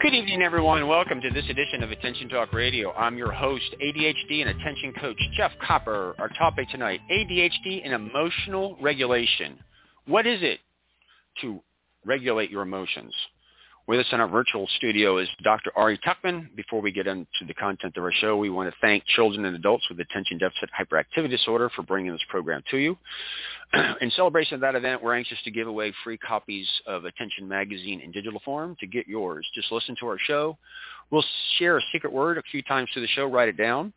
Good evening, everyone. Welcome to this edition of Attention Talk Radio. I'm your host, ADHD and attention coach Jeff Copper. Our topic tonight, ADHD and emotional regulation. What is it to regulate your emotions? With us in our virtual studio is Dr. Ari Tuckman. Before we get into the content of our show, we want to thank children and adults with attention deficit hyperactivity disorder for bringing this program to you. in celebration of that event, we're anxious to give away free copies of Attention Magazine in digital form. To get yours, just listen to our show. We'll share a secret word a few times through the show. Write it down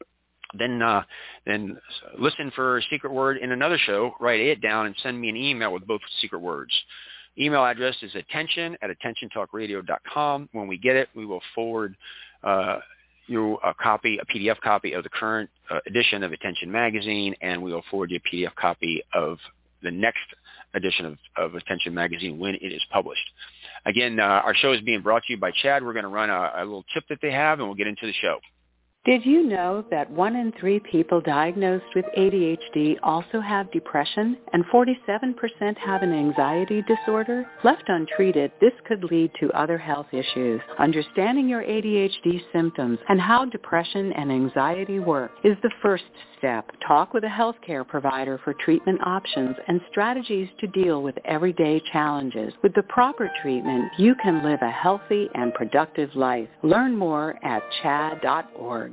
then uh, then listen for a secret word in another show, write it down, and send me an email with both secret words. Email address is attention at attentiontalkradio.com. When we get it, we will forward uh, you a copy, a PDF copy of the current uh, edition of Attention Magazine, and we will forward you a PDF copy of the next edition of, of Attention Magazine when it is published. Again, uh, our show is being brought to you by CHADD. We're going to run a, a little tip that they have, and we'll get into the show. Did you know that one in three people diagnosed with ADHD also have depression and 47% have an anxiety disorder? Left untreated, this could lead to other health issues. Understanding your ADHD symptoms and how depression and anxiety work is the first step. Talk with a healthcare provider for treatment options and strategies to deal with everyday challenges. With the proper treatment, you can live a healthy and productive life. Learn more at chadd.org.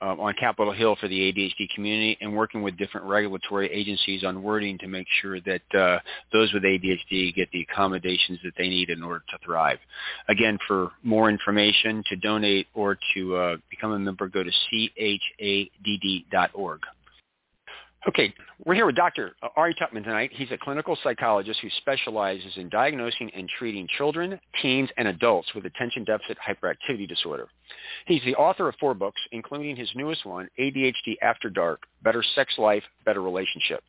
uh, on Capitol Hill for the ADHD community and working with different regulatory agencies on wording to make sure that uh, those with ADHD get the accommodations that they need in order to thrive. Again, for more information, to donate or to uh, become a member, go to chadd.org. Okay, we're here with Dr. Ari Tuckman tonight. He's a clinical psychologist who specializes in diagnosing and treating children, teens, and adults with attention deficit hyperactivity disorder. He's the author of four books, including his newest one, ADHD After Dark, Better Sex Life, Better Relationship.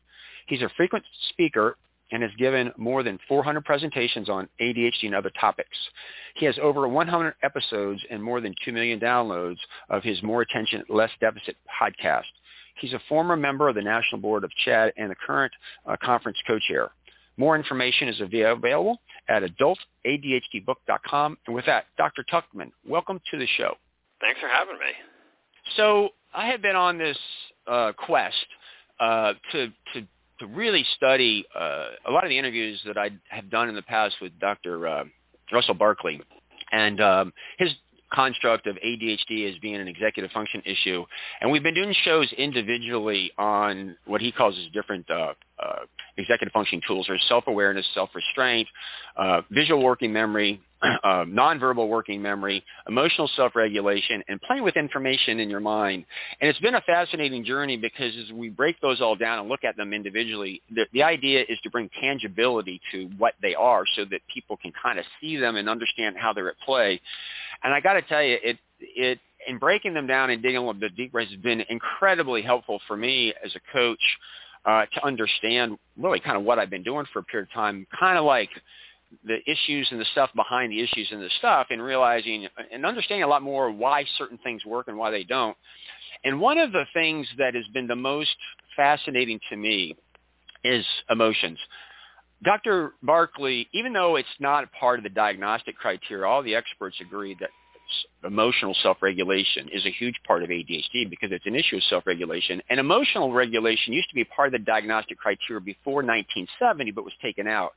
He's a frequent speaker and has given more than 400 presentations on ADHD and other topics. He has over 100 episodes and more than 2 million downloads of his More Attention, Less Deficit podcast. He's a former member of the National Board of CHADD and the current uh, conference co-chair. More information is available at adultadhdbook.com. And with that, Dr. Tuckman, welcome to the show. Thanks for having me. So I have been on this uh, quest uh, to, to, to really study uh, a lot of the interviews that I have done in the past with Dr. Uh, Russell Barkley. And um, his construct of ADHD as being an executive function issue. And we've been doing shows individually on what he calls his different uh, uh, executive function tools. There's self-awareness, self-restraint, uh, visual working memory, uh, nonverbal working memory, emotional self-regulation, and playing with information in your mind. And it's been a fascinating journey because as we break those all down and look at them individually, the, the idea is to bring tangibility to what they are so that people can kind of see them and understand how they're at play. And I got to tell you, it it in breaking them down and digging a little bit deeper has been incredibly helpful for me as a coach uh, to understand really kind of what I've been doing for a period of time, kind of like the issues and the stuff behind the issues and the stuff and realizing and understanding a lot more why certain things work and why they don't. And one of the things that has been the most fascinating to me is emotions. Dr. Barkley, even though it's not part of the diagnostic criteria, all the experts agree that emotional self-regulation is a huge part of ADHD because it's an issue of self-regulation. And emotional regulation used to be part of the diagnostic criteria before 1970, but was taken out.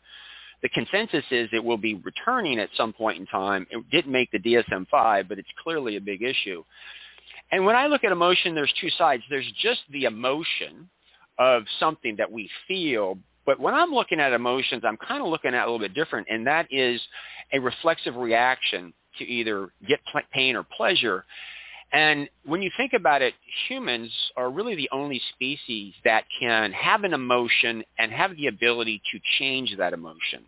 The consensus is it will be returning at some point in time. It didn't make the DSM-5, but it's clearly a big issue. And when I look at emotion, there's two sides. There's just the emotion of something that we feel But when I'm looking at emotions, I'm kind of looking at a little bit different, and that is a reflexive reaction to either get pain or pleasure. And when you think about it, humans are really the only species that can have an emotion and have the ability to change that emotion.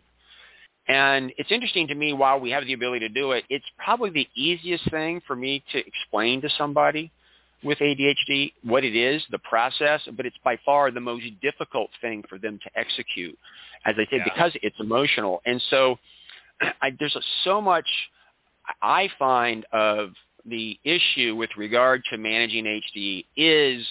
And it's interesting to me while we have the ability to do it, it's probably the easiest thing for me to explain to somebody with ADHD what it is, the process, but it's by far the most difficult thing for them to execute, as I said, yeah. because it's emotional. And so I, there's so much I find of the issue with regard to managing HD is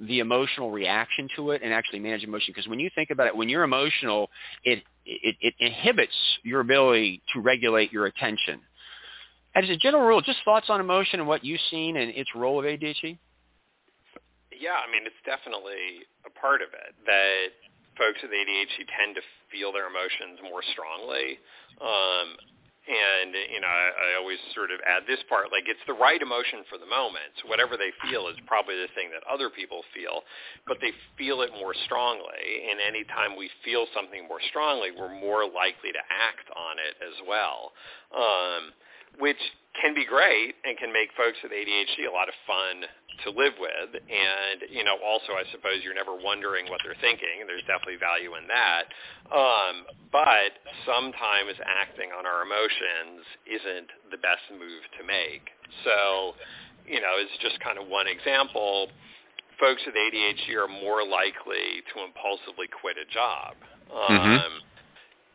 the emotional reaction to it and actually manage emotion. Because when you think about it, when you're emotional, it, it, it inhibits your ability to regulate your attention. As a general rule, just thoughts on emotion and what you've seen and its role of ADHD? Yeah, I mean, it's definitely a part of it that folks with ADHD tend to feel their emotions more strongly. Um, and you know I, I always sort of add this part like it's the right emotion for the moment. So whatever they feel is probably the thing that other people feel but they feel it more strongly. And anytime we feel something more strongly we're more likely to act on it as well. Um, which can be great and can make folks with ADHD a lot of fun to live with. And, you know, also I suppose you're never wondering what they're thinking. There's definitely value in that. Um, but sometimes acting on our emotions isn't the best move to make. So, you know, it's just kind of one example. Folks with ADHD are more likely to impulsively quit a job. Mm-hmm. Um, mm-hmm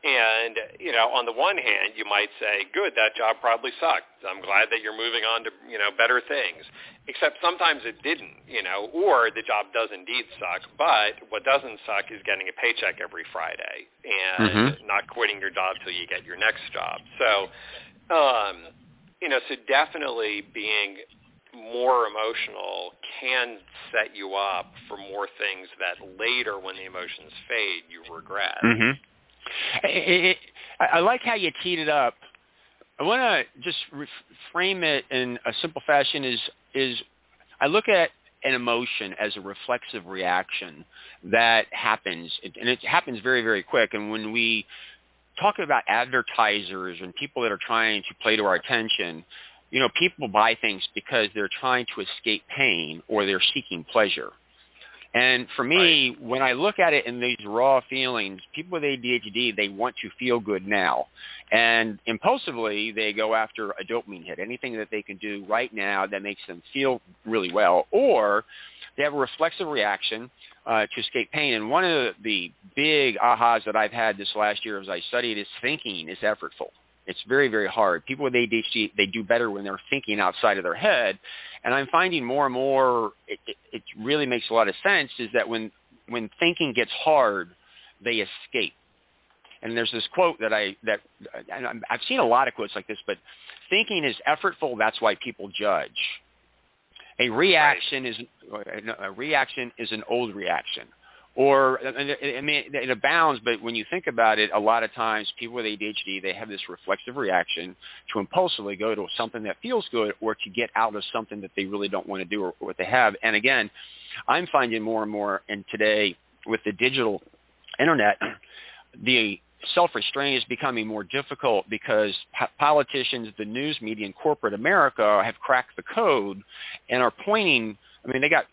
and, you know, on the one hand, you might say, good, that job probably sucked. I'm glad that you're moving on to, you know, better things. Except sometimes it didn't, you know, or the job does indeed suck, but what doesn't suck is getting a paycheck every Friday and mm-hmm. not quitting your job till you get your next job. So, um, you know, so definitely being more emotional can set you up for more things that later when the emotions fade you regret. Mm-hmm. It, it, I like how you teed it up. I want to just frame it in a simple fashion. Is is I look at an emotion as a reflexive reaction that happens, and it happens very very quick. And when we talk about advertisers and people that are trying to play to our attention, you know, people buy things because they're trying to escape pain or they're seeking pleasure. And for me, right. when I look at it in these raw feelings, people with ADHD, they want to feel good now. And impulsively, they go after a dopamine hit, anything that they can do right now that makes them feel really well. Or they have a reflexive reaction uh, to escape pain. And one of the big ahas that I've had this last year as I studied is thinking is effortful. It's very, very hard. People with ADHD, they do better when they're thinking outside of their head. And I'm finding more and more, it, it, it really makes a lot of sense, is that when, when thinking gets hard, they escape. And there's this quote that I, that, and I've seen a lot of quotes like this, but thinking is effortful, that's why people judge. A reaction right. is, a reaction is an old reaction or I mean it abounds, but when you think about it, a lot of times people with ADHD they have this reflexive reaction to impulsively go to something that feels good or to get out of something that they really don't want to do or what they have. And again, I'm finding more and more, and today with the digital internet, the self-restraint is becoming more difficult because politicians, the news media, and corporate America have cracked the code and are pointing. I mean, they got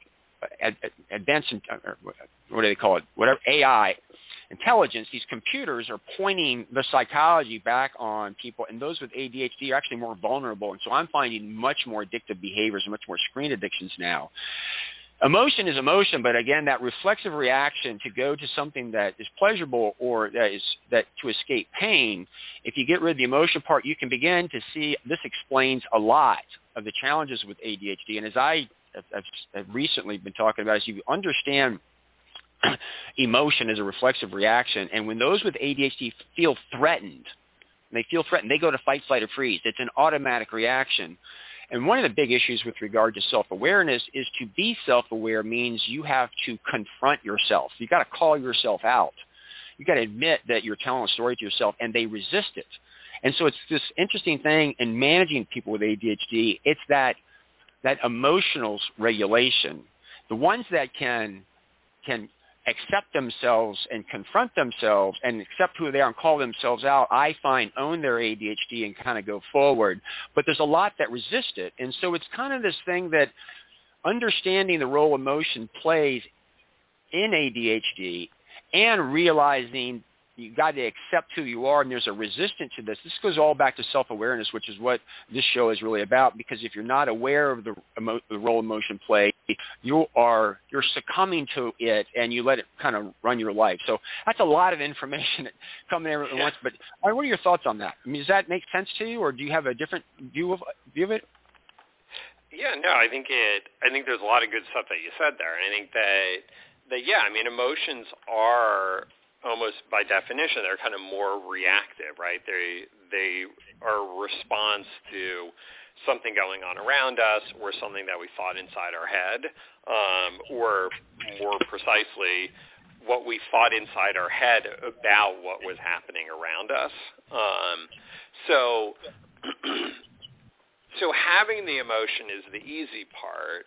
advanced, uh, what do they call it? Whatever AI intelligence, these computers are pointing the psychology back on people, and those with ADHD are actually more vulnerable. And so I'm finding much more addictive behaviors and much more screen addictions now. Emotion is emotion, but again, that reflexive reaction to go to something that is pleasurable or that is that to escape pain, if you get rid of the emotion part, you can begin to see this explains a lot of the challenges with ADHD. And as I have, have recently been talking about, is you understand emotion as a reflexive reaction. And when those with ADHD feel threatened, they feel threatened, they go to fight, flight, or freeze. It's an automatic reaction. And one of the big issues with regard to self-awareness is to be self-aware means you have to confront yourself. You've got to call yourself out. You've got to admit that you're telling a story to yourself and they resist it. And so it's this interesting thing in managing people with ADHD. It's that, that emotional regulation. The ones that can, can accept themselves and confront themselves and accept who they are and call themselves out, I find own their ADHD and kind of go forward. But there's a lot that resist it. And so it's kind of this thing that understanding the role emotion plays in ADHD and realizing you got to accept who you are and there's a resistance to this. This goes all back to self-awareness, which is what this show is really about because if you're not aware of the, emo- the role emotion play, you are you're succumbing to it and you let it kind of run your life. So that's a lot of information coming in at once. But what are your thoughts on that? I mean, does that make sense to you, or do you have a different view of view of it? Yeah, no, I think it. I think there's a lot of good stuff that you said there, and I think that that yeah, I mean, emotions are almost by definition they're kind of more reactive, right? They they are a response to something going on around us or something that we thought inside our head, um, or more precisely, what we thought inside our head about what was happening around us. Um, so, so having the emotion is the easy part.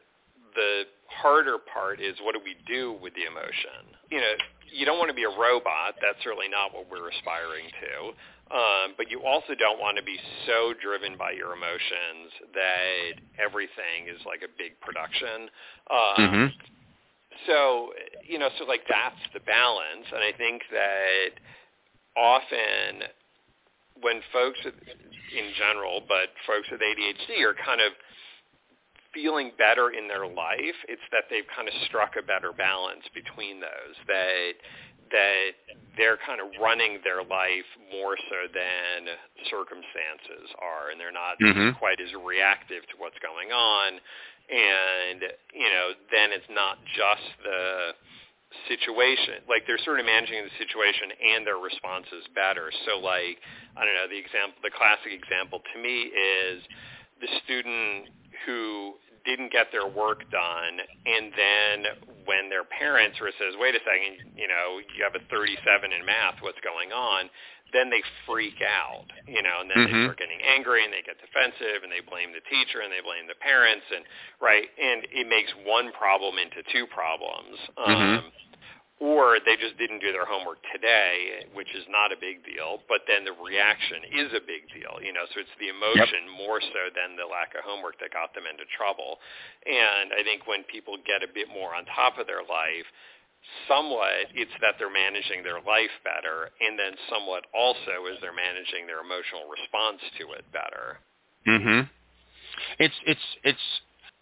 The harder part is what do we do with the emotion? You know, you don't want to be a robot. That's certainly not what we're aspiring to. Um, but you also don't want to be so driven by your emotions that everything is like a big production. Um, mm-hmm. So, you know, so like that's the balance. And I think that often when folks in general, but folks with ADHD are kind of feeling better in their life, it's that they've kind of struck a better balance between those. That that they're kind of running their life more so than circumstances are, and they're not mm-hmm. quite as reactive to what's going on. And you know, then it's not just the situation like they're sort of managing the situation and their responses better so like i don't know the example the classic example to me is the student who didn't get their work done and then when their parents were says wait a second you know you have a 37 in math what's going on then they freak out you know and then mm-hmm. they start getting angry and they get defensive and they blame the teacher and they blame the parents and right and it makes one problem into two problems mm-hmm. um or they just didn't do their homework today, which is not a big deal, but then the reaction is a big deal, you know, so it's the emotion yep. more so than the lack of homework that got them into trouble. And I think when people get a bit more on top of their life, somewhat it's that they're managing their life better, and then somewhat also is they're managing their emotional response to it better. Mhm. It's it's it's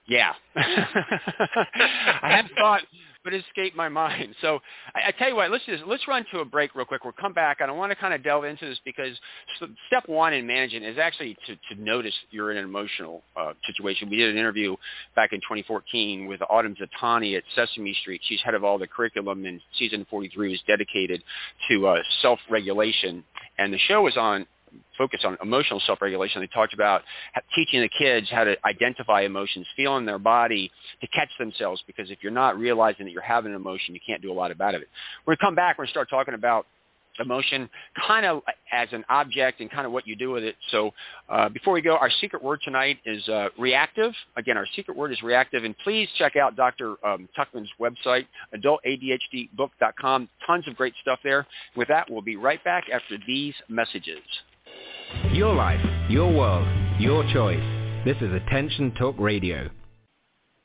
yeah. I had thought but it escaped my mind. So I, I tell you what, let's just let's run to a break real quick. We'll come back. I don't want to kind of delve into this because step one in managing is actually to, to notice you're in an emotional uh, situation. We did an interview back in 2014 with Autumn Zatani at Sesame Street. She's head of all the curriculum, and season 43 was dedicated to uh, self-regulation. And the show was on focus on emotional self-regulation. They talked about teaching the kids how to identify emotions, feel in their body to catch themselves. Because if you're not realizing that you're having an emotion, you can't do a lot about it. We're going to come back. We're going to start talking about emotion kind of as an object and kind of what you do with it. So uh, before we go, our secret word tonight is uh, reactive. Again, our secret word is reactive. And please check out Dr. Um, Tuckman's website, adultadhdbook.com. Tons of great stuff there. With that, we'll be right back after these messages. Your life, your world, your choice. This is Attention Talk Radio.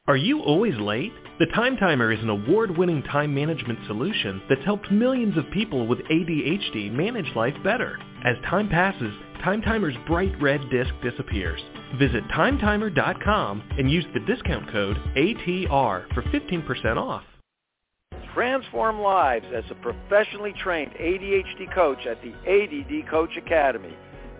Are you always late? The Time Timer is an award-winning time management solution that's helped millions of people with ADHD manage life better. As time passes, Time Timer's bright red disc disappears. Visit timetimer.com and use the discount code ATR for 15% off. Transform lives as a professionally trained ADHD coach at the ADD Coach Academy.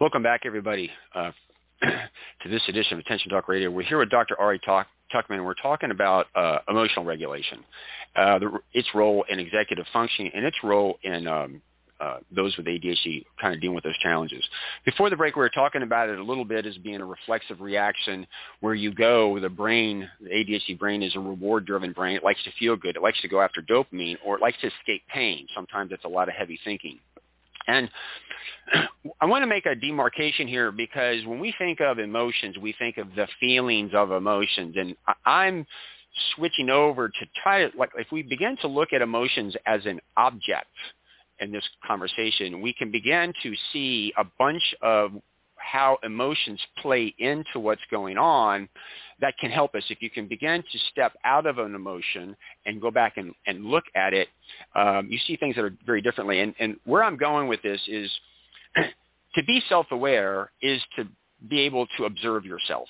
Welcome back, everybody, uh, to this edition of Attention Talk Radio. We're here with Dr. Ari Talk, Tuckman, and we're talking about uh, emotional regulation, uh, the, its role in executive functioning, and its role in um, uh, those with ADHD kind of dealing with those challenges. Before the break, we were talking about it a little bit as being a reflexive reaction where you go, the brain, the ADHD brain is a reward-driven brain. It likes to feel good. It likes to go after dopamine or it likes to escape pain. Sometimes it's a lot of heavy thinking. And I want to make a demarcation here because when we think of emotions, we think of the feelings of emotions. And I'm switching over to try to, like, if we begin to look at emotions as an object, in this conversation, we can begin to see a bunch of how emotions play into what's going on that can help us. If you can begin to step out of an emotion and go back and, and look at it, um, you see things that are very differently. And, and where I'm going with this is to be self-aware is to be able to observe yourself.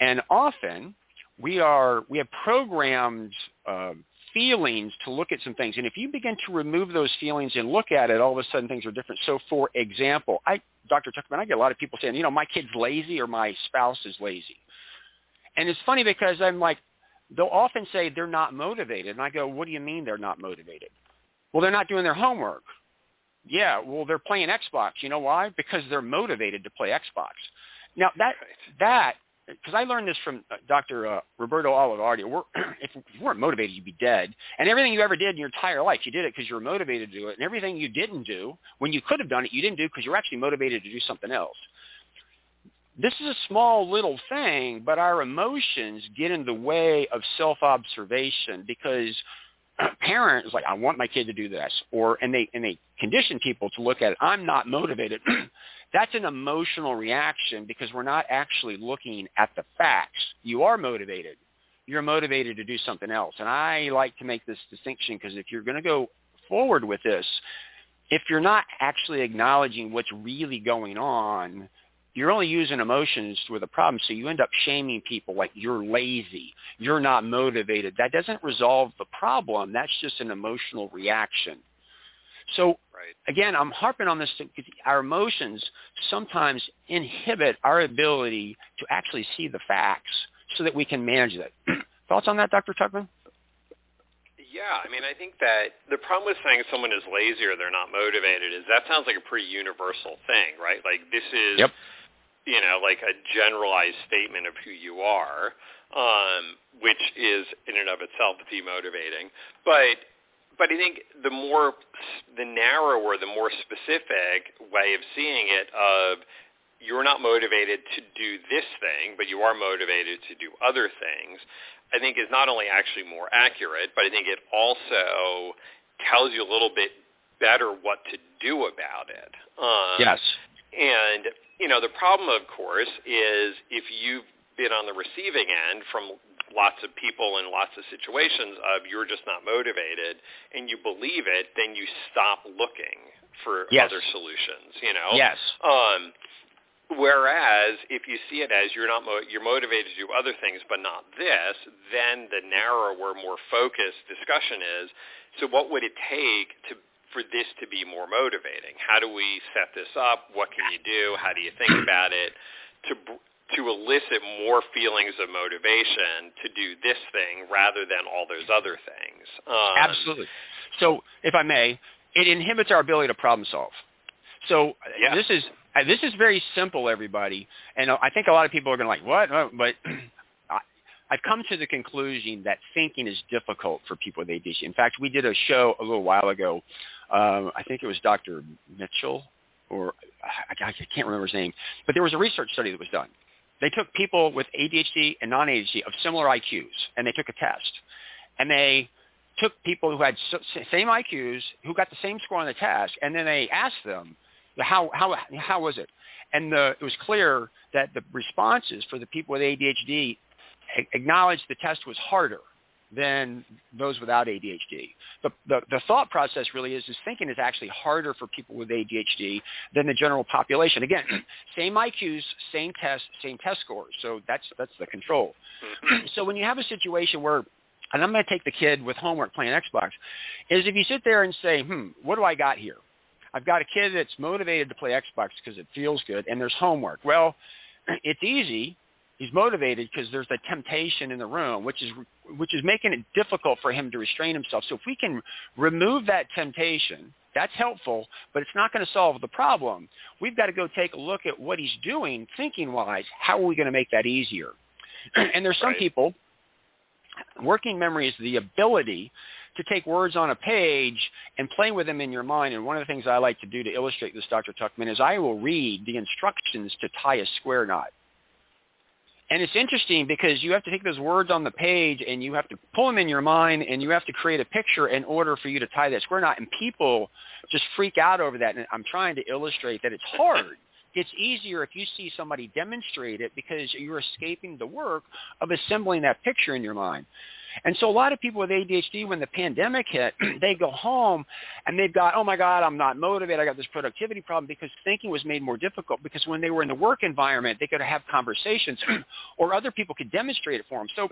And often we are we have programmed um, feelings to look at some things. And if you begin to remove those feelings and look at it, all of a sudden things are different. So for example, I, Dr. Tuckman, I get a lot of people saying, you know, my kid's lazy or my spouse is lazy. And it's funny because I'm like, they'll often say they're not motivated. And I go, what do you mean they're not motivated? Well, they're not doing their homework. Yeah, well, they're playing Xbox. You know why? Because they're motivated to play Xbox. Now that that because I learned this from uh, Dr. Uh, Roberto Olivardia. If you weren't motivated, you'd be dead. And everything you ever did in your entire life, you did it because you were motivated to do it. And everything you didn't do, when you could have done it, you didn't do because you were actually motivated to do something else. This is a small little thing, but our emotions get in the way of self-observation because parents like, I want my kid to do this, or and they and they condition people to look at it. I'm not motivated. That's an emotional reaction because we're not actually looking at the facts. You are motivated. You're motivated to do something else. And I like to make this distinction because if you're going to go forward with this, if you're not actually acknowledging what's really going on, you're only using emotions with a problem. So you end up shaming people like you're lazy, you're not motivated. That doesn't resolve the problem. That's just an emotional reaction. So right. again, I'm harping on this our emotions sometimes inhibit our ability to actually see the facts so that we can manage it. Thoughts on that, Dr. Tuckman? Yeah, I mean, I think that the problem with saying someone is lazy or they're not motivated is that sounds like a pretty universal thing, right? Like this is, yep. you know, like a generalized statement of who you are, um, which is in and of itself demotivating. But but I think the more, the narrower, the more specific way of seeing it of you're not motivated to do this thing, but you are motivated to do other things, I think is not only actually more accurate, but I think it also tells you a little bit better what to do about it. Um, yes. And, you know, the problem, of course, is if you've been on the receiving end from lots of people in lots of situations of you're just not motivated and you believe it, then you stop looking for yes. other solutions, you know? Yes. Um, whereas if you see it as you're not mo- you're motivated to do other things but not this, then the narrower, more focused discussion is, so what would it take to for this to be more motivating? How do we set this up? What can you do? How do you think about it? To to elicit more feelings of motivation to do this thing rather than all those other things. Um, Absolutely. So, if I may, it inhibits our ability to problem solve. So yeah. this is uh, this is very simple, everybody, and I think a lot of people are going to like what, but I've come to the conclusion that thinking is difficult for people with ADHD. In fact, we did a show a little while ago. Um, I think it was Dr. Mitchell, or I can't remember his name, but there was a research study that was done they took people with ADHD and non-ADHD of similar IQs, and they took a test. And they took people who had same IQs, who got the same score on the test, and then they asked them, how, how, how was it? And the, it was clear that the responses for the people with ADHD acknowledged the test was harder than those without ADHD. The, the, the thought process really is, is thinking is actually harder for people with ADHD than the general population. Again, same IQs, same test, same test scores. So that's, that's the control. Mm-hmm. so when you have a situation where and I'm going to take the kid with homework playing Xbox, is if you sit there and say, hmm, what do I got here? I've got a kid that's motivated to play Xbox because it feels good, and there's homework. Well, it's easy He's motivated because there's a temptation in the room, which is which is making it difficult for him to restrain himself. So if we can remove that temptation, that's helpful, but it's not going to solve the problem. We've got to go take a look at what he's doing, thinking-wise. How are we going to make that easier? and there's some Right. people. Working memory is the ability to take words on a page and play with them in your mind. And one of the things I like to do to illustrate this, Dr. Tuckman, is I will read the instructions to tie a square knot. And it's interesting because you have to take those words on the page and you have to pull them in your mind and you have to create a picture in order for you to tie that square knot. And people just freak out over that. And I'm trying to illustrate that it's hard. It's easier if you see somebody demonstrate it because you're escaping the work of assembling that picture in your mind. And so a lot of people with ADHD, when the pandemic hit, they go home and they've got, oh my God, I'm not motivated. I got this productivity problem because thinking was made more difficult because when they were in the work environment, they could have conversations or other people could demonstrate it for them. So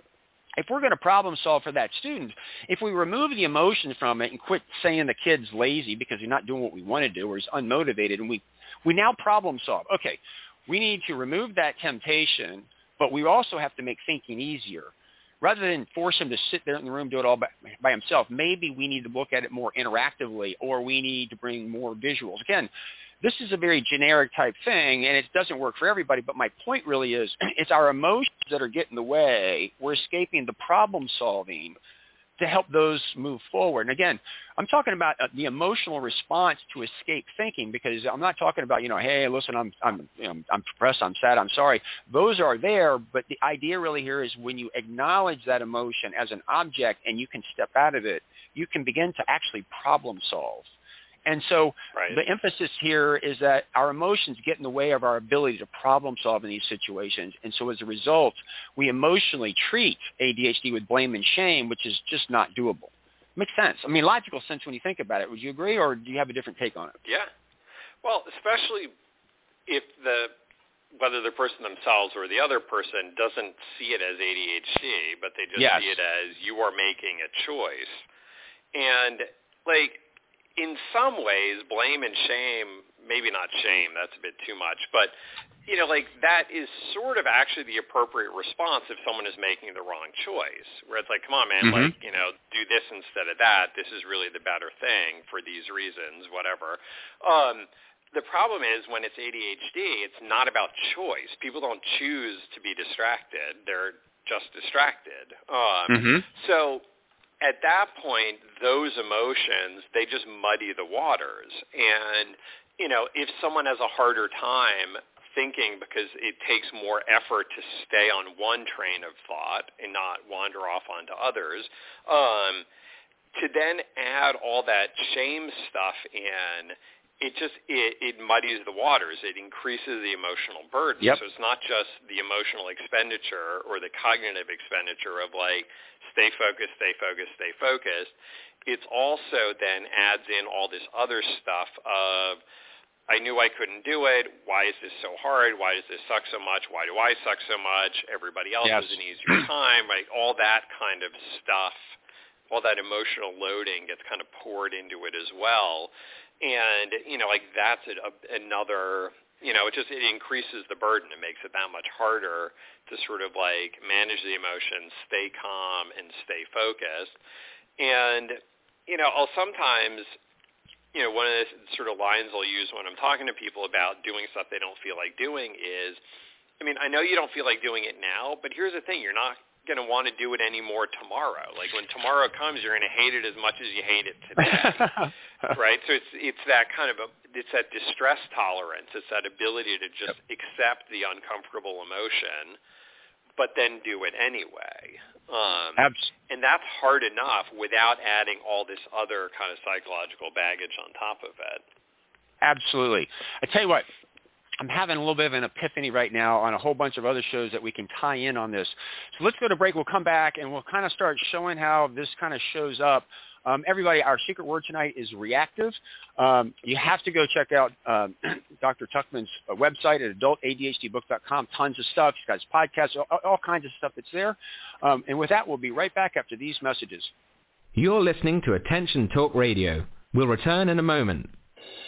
if we're going to problem solve for that student, if we remove the emotion from it and quit saying the kid's lazy because he's not doing what we want to do or he's unmotivated and we, we now problem solve. Okay, we need to remove that temptation, but we also have to make thinking easier rather than force him to sit there in the room do it all by, by himself, maybe we need to look at it more interactively or we need to bring more visuals. Again, this is a very generic type thing and it doesn't work for everybody, but my point really is it's our emotions that are getting in the way. We're escaping the problem solving to help those move forward. And again, I'm talking about uh, the emotional response to escape thinking because I'm not talking about, you know, hey, listen, I'm I'm you know, I'm depressed, I'm sad, I'm sorry. Those are there, but the idea really here is when you acknowledge that emotion as an object and you can step out of it, you can begin to actually problem solve. And so Right. the emphasis here is that our emotions get in the way of our ability to problem solve in these situations. And so as a result, we emotionally treat ADHD with blame and shame, which is just not doable. Makes sense. I mean, logical sense when you think about it. Would you agree, or do you have a different take on it? Yeah. Well, especially if the whether the person themselves or the other person doesn't see it as ADHD, but they just Yes. see it as you are making a choice. And like in some ways, blame and shame, maybe not shame, that's a bit too much, but you know, like that is sort of actually the appropriate response if someone is making the wrong choice. Where it's like, come on, man, Mhm. like you know, do this instead of that. This is really the better thing for these reasons, whatever. Um, the problem is when it's ADHD, it's not about choice. People don't choose to be distracted; they're just distracted. Um, Mhm. So at that point, those emotions they just muddy the waters, and you know, if someone has a harder time thinking because it takes more effort to stay on one train of thought and not wander off onto others, um, to then add all that shame stuff in, it just it, it muddies the waters. It increases the emotional burden. Yep. So it's not just the emotional expenditure or the cognitive expenditure of like stay focused, stay focused, stay focused. It's also then adds in all this other stuff of I knew I couldn't do it. Why is this so hard? Why does this suck so much? Why do I suck so much? Everybody else Yes. has an easier time, right? All that kind of stuff, all that emotional loading gets kind of poured into it as well. And, you know, like that's a, a, another, you know, it just, it increases the burden. It makes it that much harder to sort of like manage the emotions, stay calm, and stay focused. And, you know, I'll sometimes you know, one of the sort of lines I'll use when I'm talking to people about doing stuff they don't feel like doing is, I mean, I know you don't feel like doing it now, but here's the thing, you're not going to want to do it anymore tomorrow. Like when tomorrow comes, you're going to hate it as much as you hate it today. right? So it's it's that kind of a it's that distress tolerance. It's that ability to just accept the uncomfortable emotion, but then do it anyway. Um, Abs- and that's hard enough without adding all this other kind of psychological baggage on top of it. Absolutely. I tell you what, I'm having a little bit of an epiphany right now on a whole bunch of other shows that we can tie in on this. So let's go to break. We'll come back and we'll kind of start showing how this kind of shows up. Um, everybody, our secret word tonight is reactive. Um, you have to go check out um, Dr. Tuckman's uh, website at adultadhdbook.com. Tons of stuff. He's got his podcast, all, all kinds of stuff that's there. Um, and with that, we'll be right back after these messages. You're listening to Attention Talk Radio. We'll return in a moment.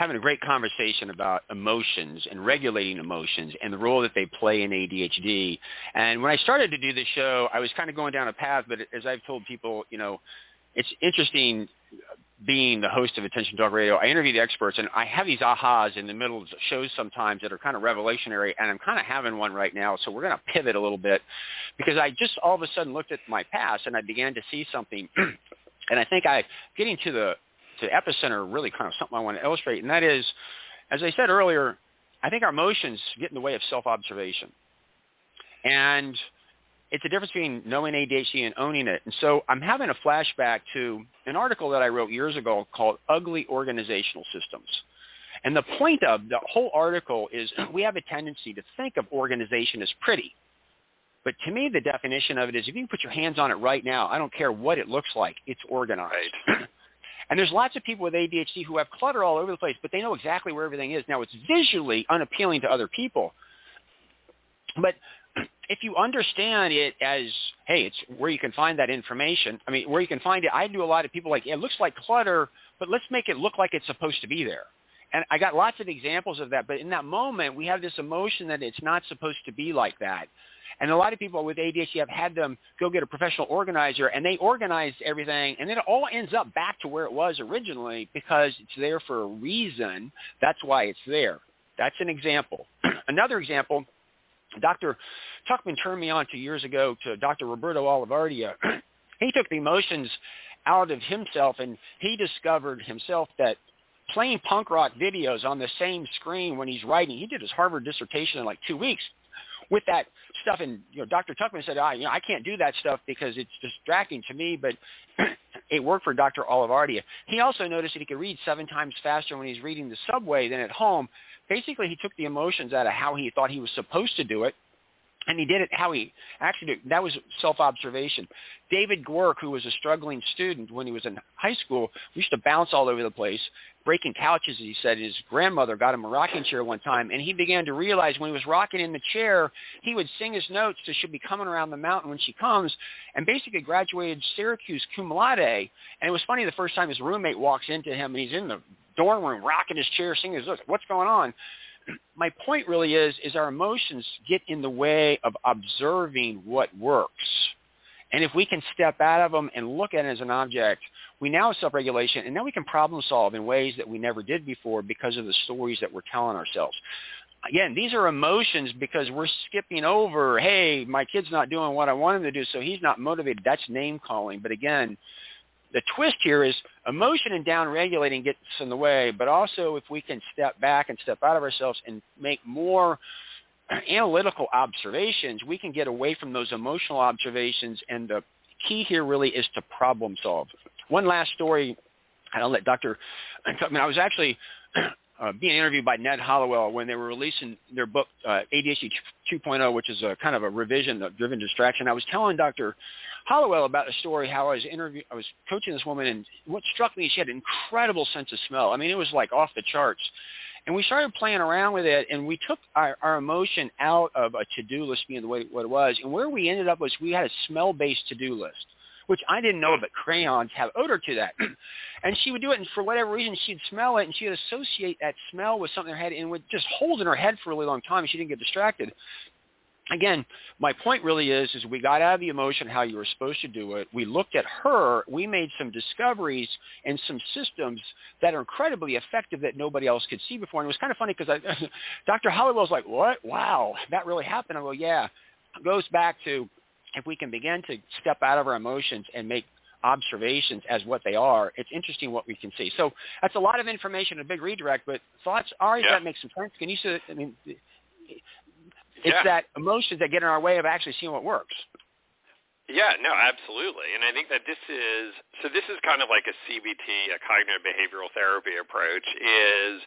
having a great conversation about emotions and regulating emotions and the role that they play in ADHD. And when I started to do this show, I was kind of going down a path, but as I've told people, you know, it's interesting being the host of Attention Talk Radio. I interview the experts, and I have these ahas in the middle of shows sometimes that are kind of revolutionary, and I'm kind of having one right now. So we're going to pivot a little bit because I just all of a sudden looked at my past and I began to see something. and I think I getting to the to epicenter really kind of something I want to illustrate, and that is, as I said earlier, I think our emotions get in the way of self-observation. And it's a difference between knowing ADHD and owning it. And so I'm having a flashback to an article that I wrote years ago called Ugly Organizational Systems. And the point of the whole article is we have a tendency to think of organization as pretty. But to me, the definition of it is if you can put your hands on it right now, I don't care what it looks like, it's organized. And there's lots of people with ADHD who have clutter all over the place, but they know exactly where everything is. Now, it's visually unappealing to other people. But if you understand it as, hey, it's where you can find that information. I mean, where you can find it. I do a lot of people like, it looks like clutter, but let's make it look like it's supposed to be there. And I got lots of examples of that. But in that moment, we have this emotion that it's not supposed to be like that. And a lot of people with ADHD have had them go get a professional organizer, and they organize everything, and then it all ends up back to where it was originally because it's there for a reason. That's why it's there. That's an example. Another example, Dr. Tuckman turned me on two years ago to Dr. Roberto Olivardia. he took the emotions out of himself, and he discovered himself that playing punk rock videos on the same screen when he's writing, he did his Harvard dissertation in like two weeks with that stuff. And you know, Dr. Tuckman said, "I, you know, I can't do that stuff because it's distracting to me." But it worked for Dr. Olivardia. He also noticed that he could read seven times faster when he's reading the subway than at home. Basically, he took the emotions out of how he thought he was supposed to do it, and he did it how he actually did. That was self-observation. David Giwerc, who was a struggling student when he was in high school, used to bounce all over the place, breaking couches. He said his grandmother got him a rocking chair one time, and he began to realize when he was rocking in the chair, he would sing his notes to "She'll Be Coming Around the Mountain When She Comes," and basically graduated Syracuse cum laude. And it was funny the first time his roommate walks into him, and he's in the dorm room rocking his chair, singing his notes. What's going on? My point really is is our emotions get in the way of observing what works. And if we can step out of them and look at it as an object, we now have self-regulation, and now we can problem solve in ways that we never did before because of the stories that we're telling ourselves. Again, these are emotions because we're skipping over, hey, my kid's not doing what I want him to do, so he's not motivated. That's name calling. But again, the twist here is emotion and down regulating gets in the way, but also if we can step back and step out of ourselves and make more analytical observations, we can get away from those emotional observations. And the key here really is to problem solve. One last story, and I'll let Dr. I mean, I was actually uh, being interviewed by Ned Hallowell when they were releasing their book uh, ADHD 2.0, which is a kind of a revision of driven distraction. I was telling Dr. Hallowell about a story how I was interview I was coaching this woman, and what struck me, she had an incredible sense of smell. I mean, it was like off the charts. And we started playing around with it, and we took our, our emotion out of a to-do list being the way what it was. And where we ended up was we had a smell-based to-do list which I didn't know, but crayons have odor to that. and she would do it, and for whatever reason, she'd smell it, and she'd associate that smell with something in her head, and would just hold in her head for a really long time, and she didn't get distracted again, my point really is, is we got out of the emotion how you were supposed to do it. We looked at her. We made some discoveries and some systems that are incredibly effective that nobody else could see before. And it was kind of funny because Dr. Hallowell's like, what? Wow, that really happened. I go, yeah. It goes back to if we can begin to step out of our emotions and make observations as what they are, it's interesting what we can see. So that's a lot of information, a big redirect, but thoughts, Ari, yeah. that makes some sense? Can you say, I mean, it's yeah. that emotions that get in our way of actually seeing what works. Yeah, no, absolutely. And I think that this is so this is kind of like a CBT, a cognitive behavioral therapy approach is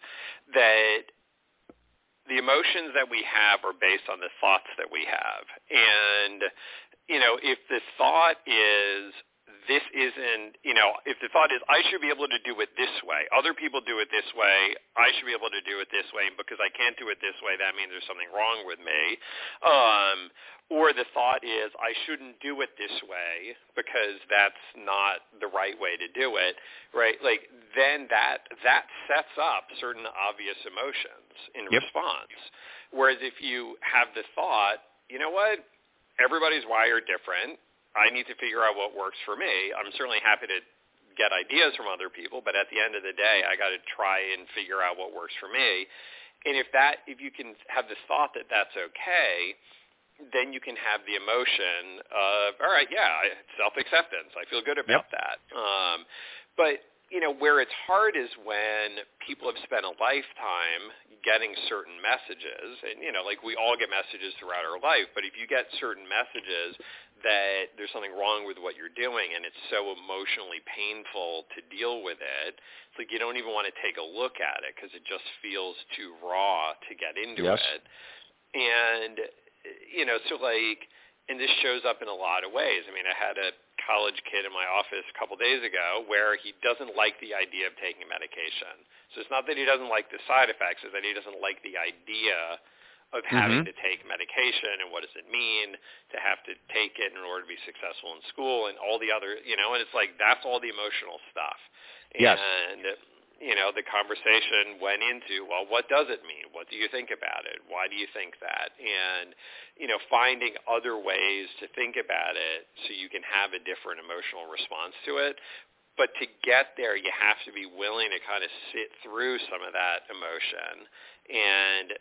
that the emotions that we have are based on the thoughts that we have. And you know, if the thought is this isn't, you know, if the thought is I should be able to do it this way, other people do it this way, I should be able to do it this way, and because I can't do it this way, that means there's something wrong with me. Um, or the thought is I shouldn't do it this way because that's not the right way to do it, right? Like then that that sets up certain obvious emotions in yep. response. Whereas if you have the thought, you know what, everybody's wired different I need to figure out what works for me. I'm certainly happy to get ideas from other people, but at the end of the day, I got to try and figure out what works for me. And if that, if you can have this thought that that's okay, then you can have the emotion of, all right, yeah, self-acceptance. I feel good about yep. that. Um, but you know, where it's hard is when people have spent a lifetime getting certain messages, and you know, like we all get messages throughout our life, but if you get certain messages that there's something wrong with what you're doing and it's so emotionally painful to deal with it, it's like you don't even want to take a look at it because it just feels too raw to get into yes. it. And, you know, so like, and this shows up in a lot of ways. I mean, I had a college kid in my office a couple days ago where he doesn't like the idea of taking medication. So it's not that he doesn't like the side effects, it's that he doesn't like the idea of having mm-hmm. to take medication and what does it mean to have to take it in order to be successful in school and all the other, you know, and it's like that's all the emotional stuff. Yes. And you know, the conversation went into, well, what does it mean? What do you think about it? Why do you think that? And, you know, finding other ways to think about it so you can have a different emotional response to it. But to get there, you have to be willing to kind of sit through some of that emotion and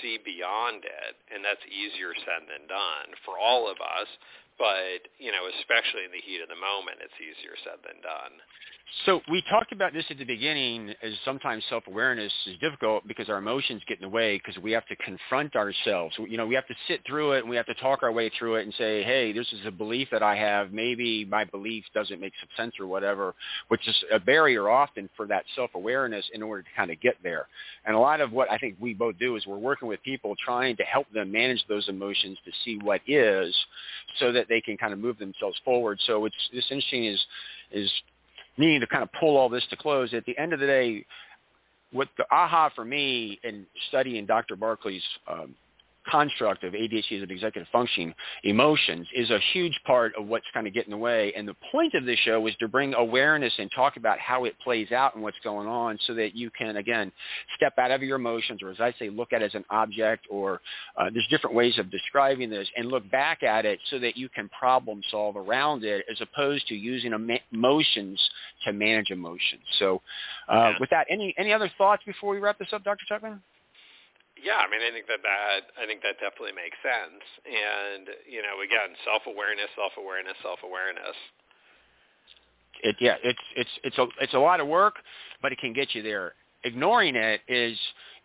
see beyond it, and that's easier said than done for all of us. But you know, especially in the heat of the moment, it's easier said than done. So we talked about this at the beginning as sometimes self-awareness is difficult because our emotions get in the way because we have to confront ourselves. You know, we have to sit through it and we have to talk our way through it and say, hey, this is a belief that I have. Maybe my belief doesn't make some sense or whatever, which is a barrier often for that self-awareness in order to kind of get there. And a lot of what I think we both do is we're working with people trying to help them manage those emotions to see what is so that they can kind of move themselves forward. So it's, it's interesting is, is needing to kind of pull all this to close. At the end of the day, what the aha for me in studying Dr. Barkley's um, construct of ADHD as an executive functioning, emotions is a huge part of what's kind of getting in the way. And the point of this show is to bring awareness and talk about how it plays out and what's going on so that you can, again, step out of your emotions or as I say, look at it as an object or uh, there's different ways of describing this and look back at it so that you can problem solve around it as opposed to using emotions to manage emotions. So uh, with that, any, any other thoughts before we wrap this up, Dr. Tuckman? Yeah, I mean, I think that that I think that definitely makes sense. And you know, again, self awareness, self awareness, self awareness. It yeah, it's it's it's a it's a lot of work, but it can get you there. Ignoring it is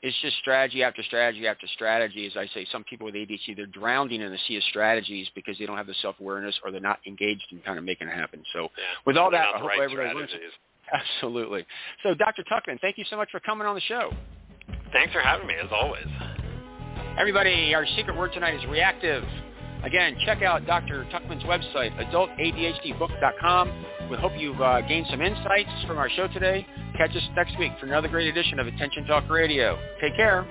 is just strategy after strategy after strategy. As I say, some people with ADHD they're drowning in the sea of strategies because they don't have the self awareness or they're not engaged in kind of making it happen. So yeah. with all that, I hope right everybody learns. Absolutely. So Dr. Tuckman, thank you so much for coming on the show. Thanks for having me, as always. Everybody, our secret word tonight is reactive. Again, check out Dr. Tuckman's website, adultadhdbook.com. We hope you've uh, gained some insights from our show today. Catch us next week for another great edition of Attention Talk Radio. Take care.